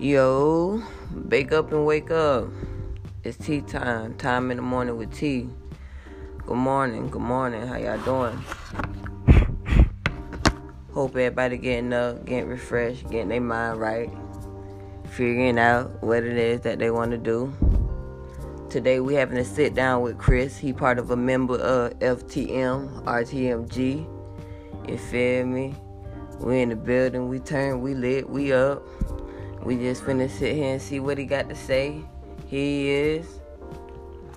Yo, wake up and wake up. It's tea time. Time in the morning with tea. Good morning. Good morning. How y'all doing? Hope everybody getting up, getting refreshed, getting their mind right, figuring out what it is that they want to do. Today we having a sit down with Chris. He part of a member of FTM, RTMG. You feel me? We in the building, we turn, we lit, we up. We just finna sit here and see what he got to say. He is.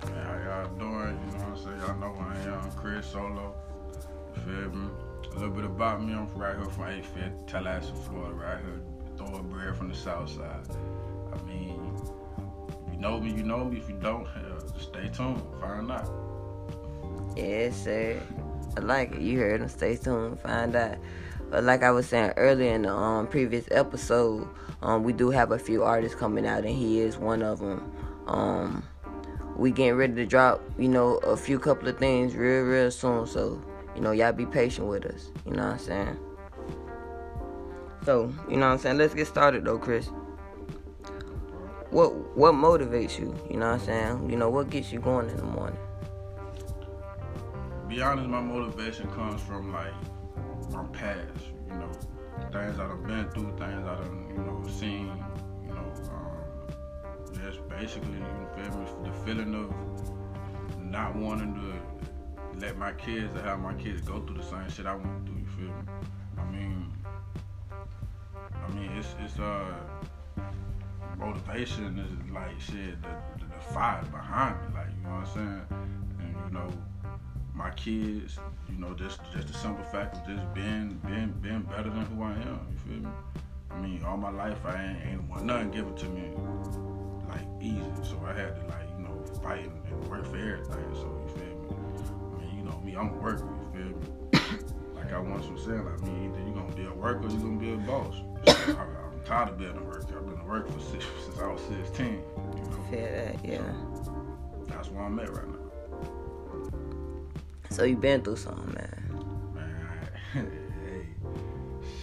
How y'all doing? You know what I'm saying? Y'all know I am, Chris Solo. You feel me? A little bit about me, I'm right here from 8th, Tallahassee, Florida, right here, thoroughbred from the south side. I mean, if you know me, you know me. If you don't, hell, stay tuned, find out. Yes, sir. I like it. You heard him. Stay tuned. Find out. But like I was saying earlier in the um, previous episode, um, we do have a few artists coming out, and he is one of them. Um, we getting ready to drop, you know, a few couple of things real, real soon. So, you know, y'all be patient with us. You know what I'm saying? So, you know what I'm saying? Let's get started though, Chris. What what motivates you? You know what I'm saying? You know, what gets you going in the morning? Be honest, my motivation comes from like my past, you know, things that I've been through, things that I've, you know, seen, you know, um, just basically, you feel me, the feeling of not wanting to let my kids or have my kids go through the same shit I went through, you feel me? I mean, I mean, it's, it's, uh, motivation is like shit, the, the, the fire behind it, like, you know what I'm saying? Kids, you know, just just the simple fact of just being being being better than who I am. You feel me? I mean, all my life I ain't, ain't want nothing given to me like easy, so I had to like you know fight and, and work for everything. So you feel me? I mean, you know me, I'm a worker. You feel me? like I once was saying, like me, either you gonna be a worker or you gonna be a boss. So I, am tired of being a worker. I've been a worker for six, since I was 16. You know? Feel that, yeah. So that's where I'm at right now. So you been through something, man. Man, hey,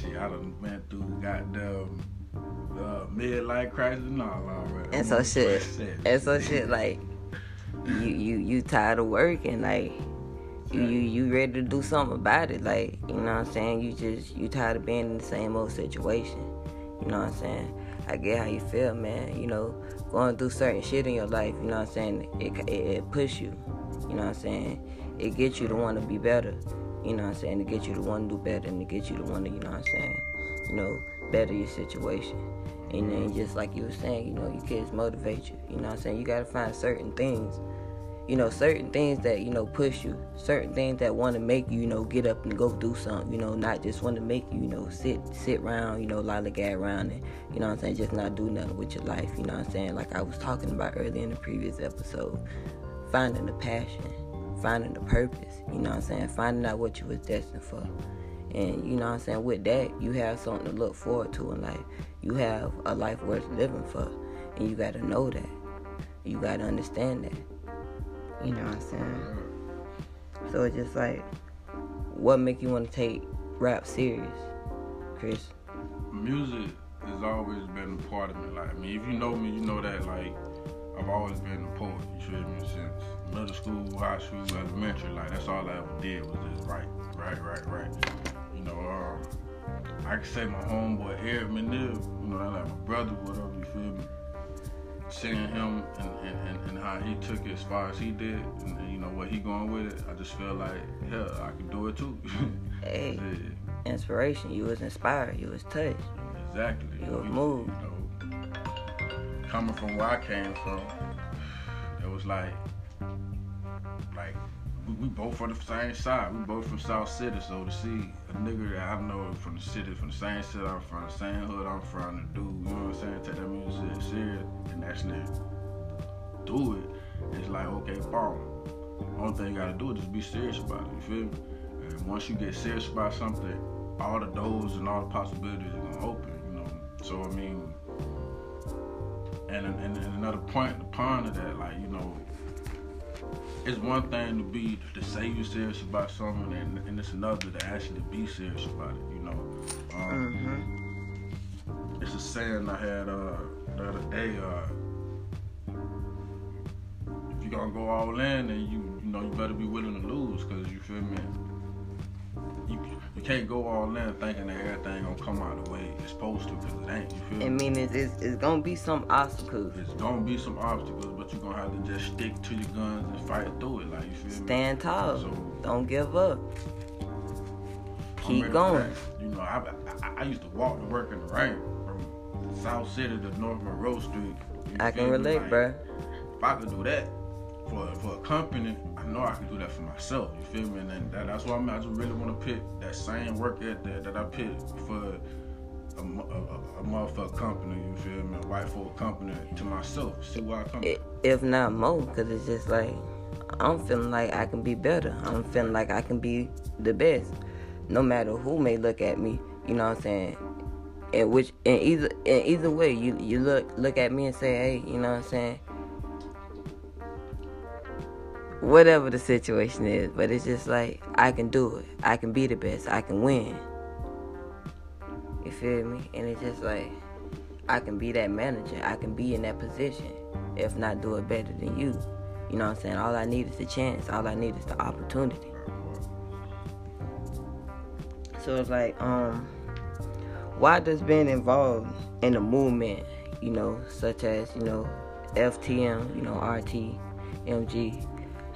shit, I done went through goddamn uh, midlife crisis and all already. And so shit, and so shit, like you you you tired of working, like you you you ready to do something about it, like you know what I'm saying. You just you tired of being in the same old situation. You know what I'm saying. I get how you feel, man. You know, going through certain shit in your life. You know what I'm saying. It it, it push you. You know what I'm saying it gets you to want to be better. You know what I'm saying? To get you to want to do better and to get you to want to, you know what I'm saying? You know, better your situation. And then just like you were saying, you know, your kids motivate you. You know what I'm saying? You gotta find certain things, you know, certain things that, you know, push you. Certain things that wanna make you, you know, get up and go do something, you know, not just wanna make you, you know, sit sit around, you know, lollygag around and, you know what I'm saying, just not do nothing with your life, you know what I'm saying? Like I was talking about earlier in the previous episode. Finding the passion finding the purpose, you know what I'm saying? Finding out what you was destined for. And you know what I'm saying? With that, you have something to look forward to in life. You have a life worth living for. And you gotta know that. You gotta understand that. You know what I'm saying? So it's just like what make you wanna take rap serious, Chris? Music has always been a part of me. Like I mean if you know me, you know that like I've always been a poet, you feel me, since middle school, high school, elementary. Like that's all I ever did was just write, write, write, write. You know, um, I can say my homeboy Eric Manil, you know, that like my brother, whatever, you feel me? Seeing him and, and, and, and, how he took it as far as he did, and, and, you know what he going with it, I just feel like hell, I can do it too. hey, yeah. inspiration. You was inspired. You was touched. Exactly. You was moved. You know, coming from where I came from, it was like, like we, we both from the same side. We both from South City, so to see a nigga that I know from the city, from the same city I'm from, the same hood I'm from, to do, you know what I'm saying, take that music serious and that's actually do it, it's like, okay, boom. Only thing you gotta do is just be serious about it, you feel me? And once you get serious about something, all the doors and all the possibilities are gonna open, you know? So, I mean, and, and, and another point upon of that, like, you know, it's one thing to be to say you're serious about something, and, and it's another to actually be serious about it. You know, um, mm-hmm. it's a saying I had uh, the other day. Uh, if you're gonna go all in, then you you know you better be willing to lose, cause you feel me. You, you can't go all in thinking that everything gonna come out the way it's supposed to, cause it ain't. You feel I me? mean, it's, it's, it's gonna be some obstacles. It's gonna be some obstacles, but you're gonna have to just stick to your guns and fight through it. Like you feel me? Stand tall. So Don't give up. Keep going. You know, I, I I used to walk to work in the rain from South City to North Monroe Street. I can relate, Like, bruh. If I could do that for for a company, I know I can do that for myself. You feel me? And that, that's why I'm, I just really want to put that same work ethic that, I put for a, a, a, motherfucker company. You feel me? A white folk company to myself. See where I come. If not more, because it's just like, I'm feeling like I can be better. I'm feeling like I can be the best. No matter who may look at me, you know what I'm saying? And which in either in either way, you you look look at me and say, hey, you know what I'm saying? Whatever the situation is, but it's just like I can do it. I can be the best. I can win. You feel me? And it's just like I can be that manager. I can be in that position. If not do it better than you. You know what I'm saying? All I need is the chance. All I need is the opportunity. So it's like, um, why does being involved in the movement, you know, such as, you know, FTM, you know, RT, MG,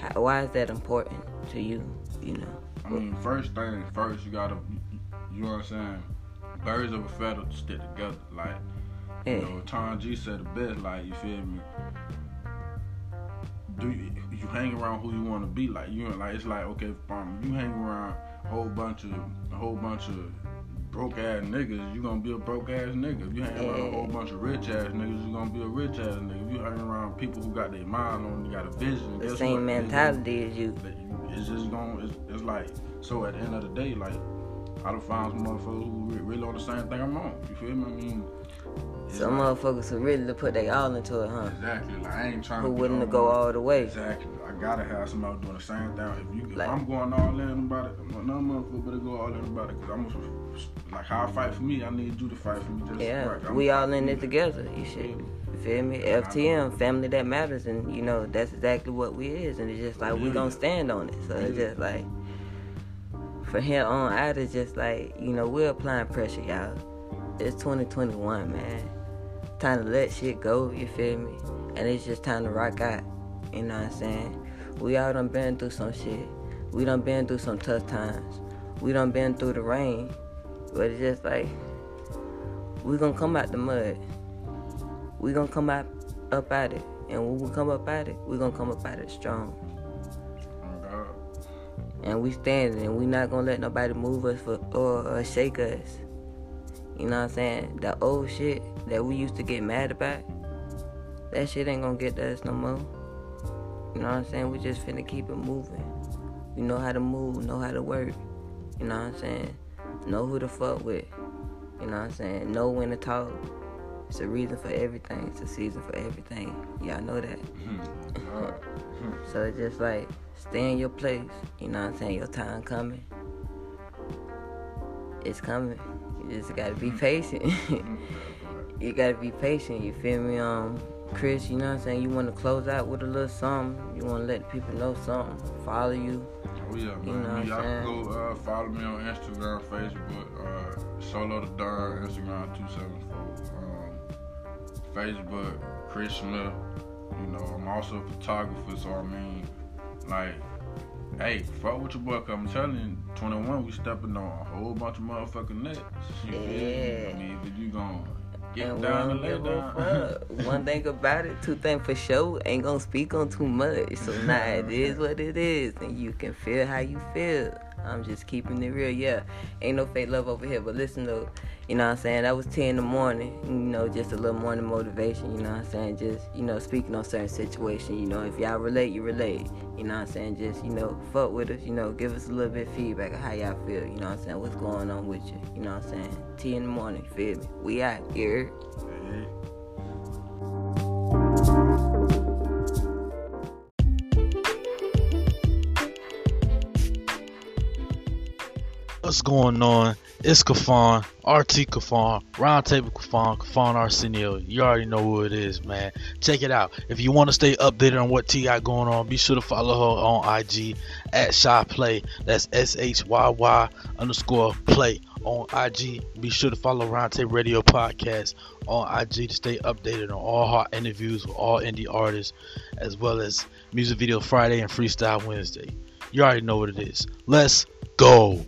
how, why is that important to you, you know? I mean, first thing first, you gotta, you know what I'm saying? Birds of a feather stick together. Like, Yeah. you know, Tom G said the best. Like, you feel me? Do you, you hang around who you want to be? Like, you know, like it's like okay, um, you hang around a whole bunch of a whole bunch of broke ass niggas, you gonna be a broke ass nigga. If you hang around a whole bunch of rich ass niggas, you gonna be a rich ass nigga. If you hang around people who got their mind on, you got a vision. The same what? Mentality as you. it's just going it's, it's like so at the end of the day like I done found some motherfuckers who really on the same thing I'm on. You feel me? I mean Some like- motherfuckers who really to put their all into it, huh? Exactly. Like I ain't trying Who to willing to go all the way. Exactly. I gotta have somebody doing the same thing. If you if Like- I'm going all in about it, no motherfucker better go all in about it. Cause I'm like how I fight for me, I need you to fight for me just Yeah, right. We all in it together. You should. You feel me? FTM, family that matters, and you know that's exactly what we is, and it's just like we Yeah. gonna stand on it. So it's just like for here on out, it's just like you know we're applying pressure, y'all. It's 2021, man. Time to let shit go. You feel me? And it's just time to rock out. You know what I'm saying? We all done been through some shit. We done been through some tough times. We done been through the rain. But it's just like we gonna come out the mud. We gonna come out up at it. And when we come up at it, we gonna come up at it strong. And we standing and we not gonna let nobody move us for, or, or shake us. You know what I'm saying? The old shit that we used to get mad about, that shit ain't gonna get us no more. You know what I'm saying? We just finna keep it moving. We know how to move, know how to work. You know what I'm saying? Know who to fuck with. You know what I'm saying? Know when to talk. It's a reason for everything. It's a season for everything. Y'all know that. Mm-hmm. So it's just like stay in your place. You know what I'm saying? Your time coming. It's coming. You just gotta be mm-hmm. patient. Mm-hmm. you gotta be patient. You feel me? Um, Chris, you know what I'm saying? You wanna close out with a little something. You wanna let people know something. Follow you. Oh yeah, man. You know Y'all can go uh, follow me on Instagram, Facebook, uh, Solo the Don, Instagram two seven four. Um, Facebook, Chris Smith. You know, I'm also a photographer, so I mean, like, hey, fuck with your boy. 'cause I'm telling you, 21, we stepping on a whole bunch of motherfucking necks. You feel me? Yeah. I mean, if you gonna get down and lay down. One thing about it, two things for sure, ain't gonna speak on too much. So now it is what it is, and you can feel how you feel. I'm just keeping it real, yeah. Ain't no fake love over here, but listen though, you know what I'm saying? That was 10 in the morning, you know, just a little morning motivation, you know what I'm saying? Just, you know, speaking on certain situations, you know, if y'all relate, you relate. You know what I'm saying? Just, you know, fuck with us, you know, give us a little bit of feedback of how y'all feel, you know what I'm saying? What's going on with you, you know what I'm saying? 10 in the morning, feel me? We out here. Hey. What's going on? It's Kafan, RT Kafan, Roundtable Kafan, Kafan Arsenio. You already know who it is, man. Check it out. If you want to stay updated on what T got going on, be sure to follow her on IG at Shy Play. That's S H Y Y underscore play on IG. Be sure to follow Roundtable Radio Podcast on IG to stay updated on all hot interviews with all indie artists, as well as Music Video Friday and Freestyle Wednesday. You already know what it is. Let's go.